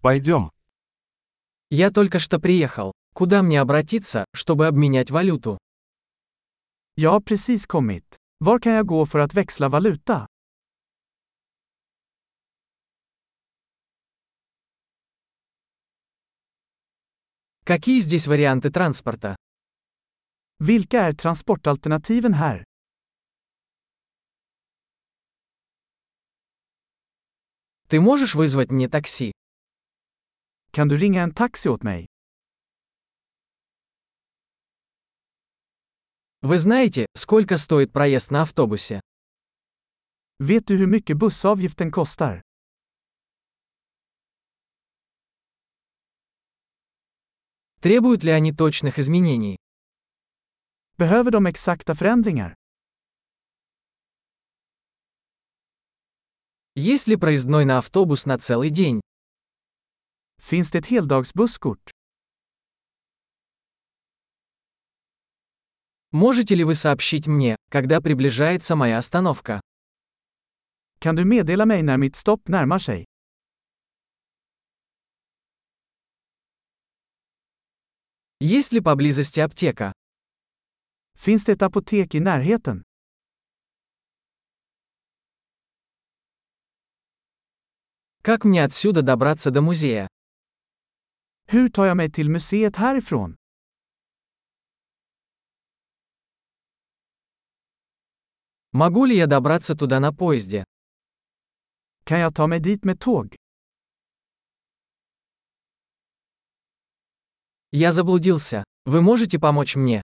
Пойдем. Я только что приехал. Куда мне обратиться, чтобы обменять валюту? Jag har precis kommit. Var kan jag gå för att växla valuta? Какие здесь варианты транспорта? Vilka är transportalternativen här? Ты можешь вызвать мне такси? Kan du ringa en taxi åt mig? Вы знаете, сколько стоит проезд на автобусе? Vet du hur mycket bussavgiften kostar? Требуют ли они точных изменений? Behöver de exakta förändringar? Есть ли проездной на автобус на целый день? Finns det heldagsbusskort? Можете ли вы сообщить мне, когда приближается моя остановка? Kan du meddela mig när mitt stopp närmar sig? Есть ли поблизости аптека? Finns det ett apotek i närheten? Как мне отсюда добраться до музея? Hur tar jag mig till museet härifrån? Могу ли я добраться туда на поезде? Kan jag ta mig dit med tåg? Я заблудился. Вы можете помочь мне?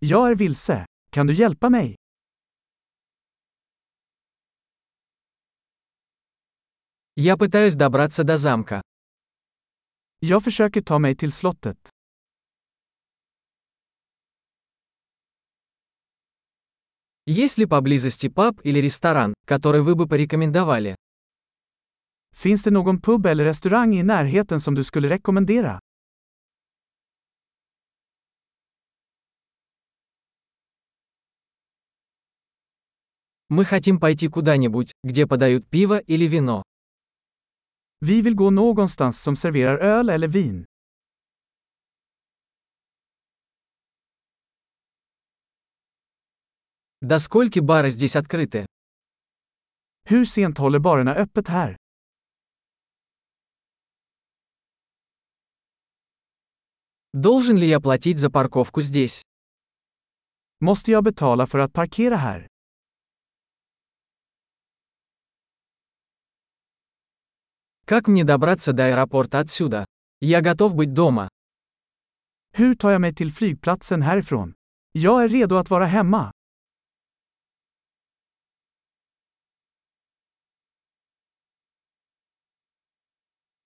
Jag är vilse. Kan du hjälpa mig? Я пытаюсь добраться до замка. Jag försöker ta mig till slottet. Есть ли поблизости паб или ресторан, который вы бы порекомендовали? Finns det någon pub eller restaurang i närheten som du skulle rekommendera? Мы хотим пойти куда-нибудь, где подают пиво или вино. Vi vill gå någonstans som serverar öl eller vin. До скольки бары здесь открыты? Hur sent håller barerna öppet här? Должен ли я платить за парковку здесь? Måste jag betala för att parkera här? Как мне добраться до аэропорта отсюда? Я готов быть дома. Hur tar jag mig till flygplatsen härifrån? Jag är redo att vara hemma.